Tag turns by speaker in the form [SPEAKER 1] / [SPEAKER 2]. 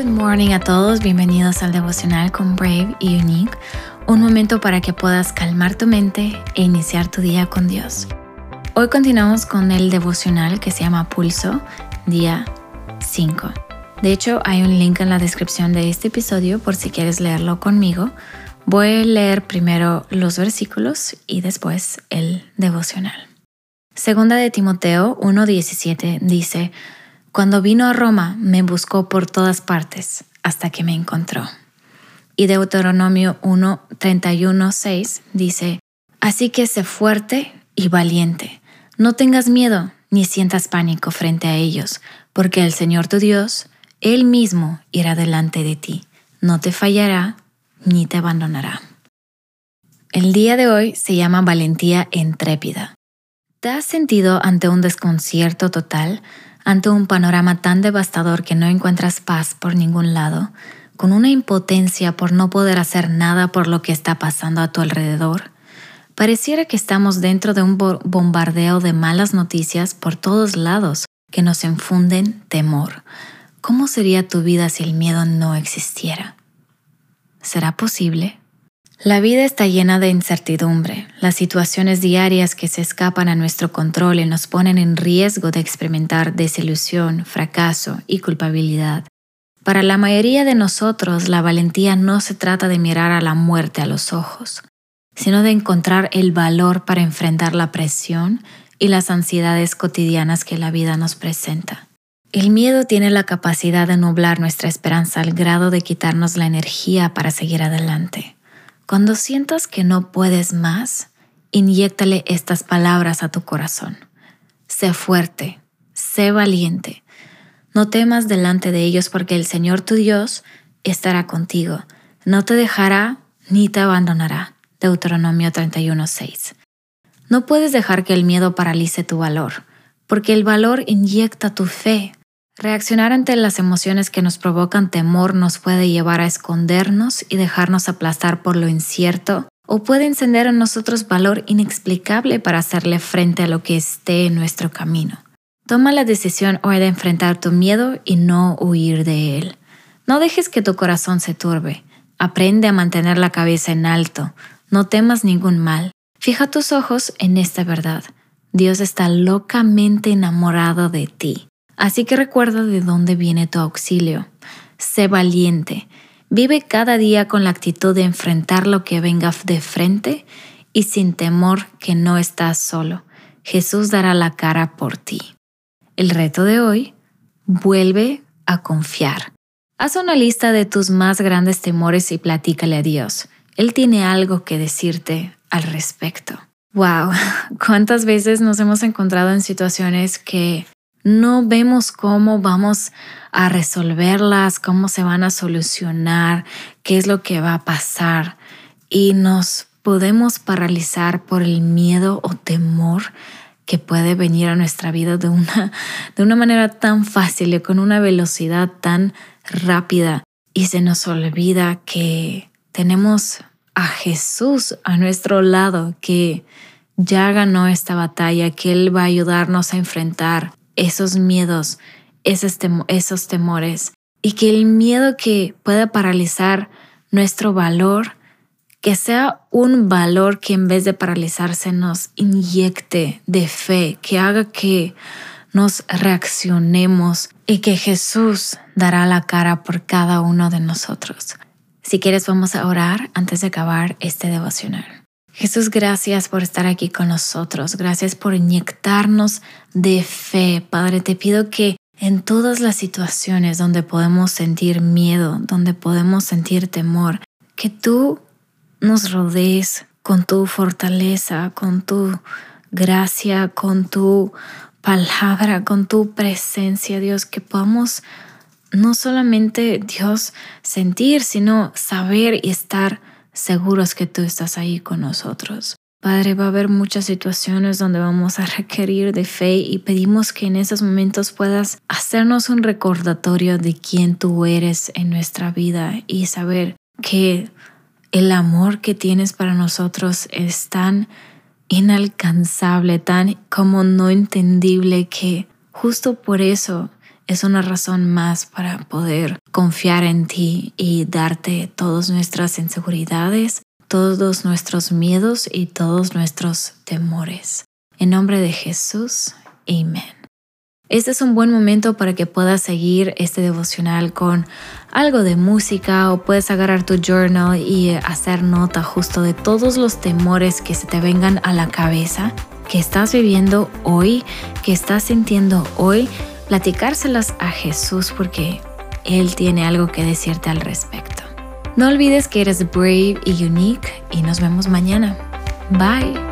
[SPEAKER 1] Good morning a todos, bienvenidos al devocional con Brave y Unique, un momento para que puedas calmar tu mente e iniciar tu día con Dios. Hoy continuamos con el devocional que se llama Pulso, día 5. De hecho, hay un link en la descripción de este episodio por si quieres leerlo conmigo. Voy a leer primero los versículos y después el devocional. Segunda de Timoteo 1:17 dice, Cuando vino a Roma me buscó por todas partes hasta que me encontró. Y Deuteronomio 1:31:6 dice, Así que sé fuerte y valiente, no tengas miedo ni sientas pánico frente a ellos, porque el Señor tu Dios, Él mismo irá delante de ti, no te fallará ni te abandonará. El día de hoy se llama valentía intrépida. ¿Te has sentido ante un desconcierto total, ante un panorama tan devastador que no encuentras paz por ningún lado, con una impotencia por no poder hacer nada por lo que está pasando a tu alrededor? Pareciera que estamos dentro de un bombardeo de malas noticias por todos lados que nos infunden temor. ¿Cómo sería tu vida si el miedo no existiera? ¿Será posible? La vida está llena de incertidumbre. Las situaciones diarias que se escapan a nuestro control y nos ponen en riesgo de experimentar desilusión, fracaso y culpabilidad. Para la mayoría de nosotros, la valentía no se trata de mirar a la muerte a los ojos, sino de encontrar el valor para enfrentar la presión y las ansiedades cotidianas que la vida nos presenta. El miedo tiene la capacidad de nublar nuestra esperanza al grado de quitarnos la energía para seguir adelante. Cuando sientas que no puedes más, inyéctale estas palabras a tu corazón. Sé fuerte, sé valiente. No temas delante de ellos porque el Señor tu Dios estará contigo. No te dejará ni te abandonará. Deuteronomio 31:6. No puedes dejar que el miedo paralice tu valor, porque el valor inyecta tu fe, Reaccionar ante las emociones que nos provocan temor nos puede llevar a escondernos y dejarnos aplastar por lo incierto, o puede encender en nosotros valor inexplicable para hacerle frente a lo que esté en nuestro camino. Toma la decisión hoy de enfrentar tu miedo y no huir de él. No dejes que tu corazón se turbe. Aprende a mantener la cabeza en alto. No temas ningún mal. Fija tus ojos en esta verdad. Dios está locamente enamorado de ti. Así que recuerda de dónde viene tu auxilio. Sé valiente. Vive cada día con la actitud de enfrentar lo que venga de frente y sin temor que no estás solo. Jesús dará la cara por ti. El reto de hoy, vuelve a confiar. Haz una lista de tus más grandes temores y platícale a Dios. Él tiene algo que decirte al respecto. Wow, cuántas veces nos hemos encontrado en situaciones que no vemos cómo vamos a resolverlas, cómo se van a solucionar, qué es lo que va a pasar. Y nos podemos paralizar por el miedo o temor que puede venir a nuestra vida de una, de una manera tan fácil y con una velocidad tan rápida. Y se nos olvida que tenemos a Jesús a nuestro lado que ya ganó esta batalla, que Él va a ayudarnos a enfrentar esos miedos, esos, esos temores y que el miedo que pueda paralizar nuestro valor, que sea un valor que en vez de paralizarse nos inyecte de fe, que haga que nos reaccionemos y que Jesús dará la cara por cada uno de nosotros. Si quieres, vamos a orar antes de acabar este devocional. Jesús, gracias por estar aquí con nosotros. Gracias por inyectarnos de fe. Padre, te pido que en todas las situaciones donde podemos sentir miedo, donde podemos sentir temor, que tú nos rodees con tu fortaleza, con tu gracia, con tu palabra, con tu presencia, Dios, que podamos no solamente, Dios, sentir, sino saber y estar seguros que tú estás ahí con nosotros. Padre, va a haber muchas situaciones donde vamos a requerir de fe y pedimos que en esos momentos puedas hacernos un recordatorio de quién tú eres en nuestra vida y saber que el amor que tienes para nosotros es tan inalcanzable, tan como no entendible que justo por eso es una razón más para poder confiar en ti y darte todas nuestras inseguridades, todos nuestros miedos y todos nuestros temores. En nombre de Jesús, amén. Este es un buen momento para que puedas seguir este devocional con algo de música o puedes agarrar tu journal y hacer nota justo de todos los temores que se te vengan a la cabeza, que estás viviendo hoy, que estás sintiendo hoy platicárselas a Jesús porque Él tiene algo que decirte al respecto. No olvides que eres brave y unique y nos vemos mañana. Bye.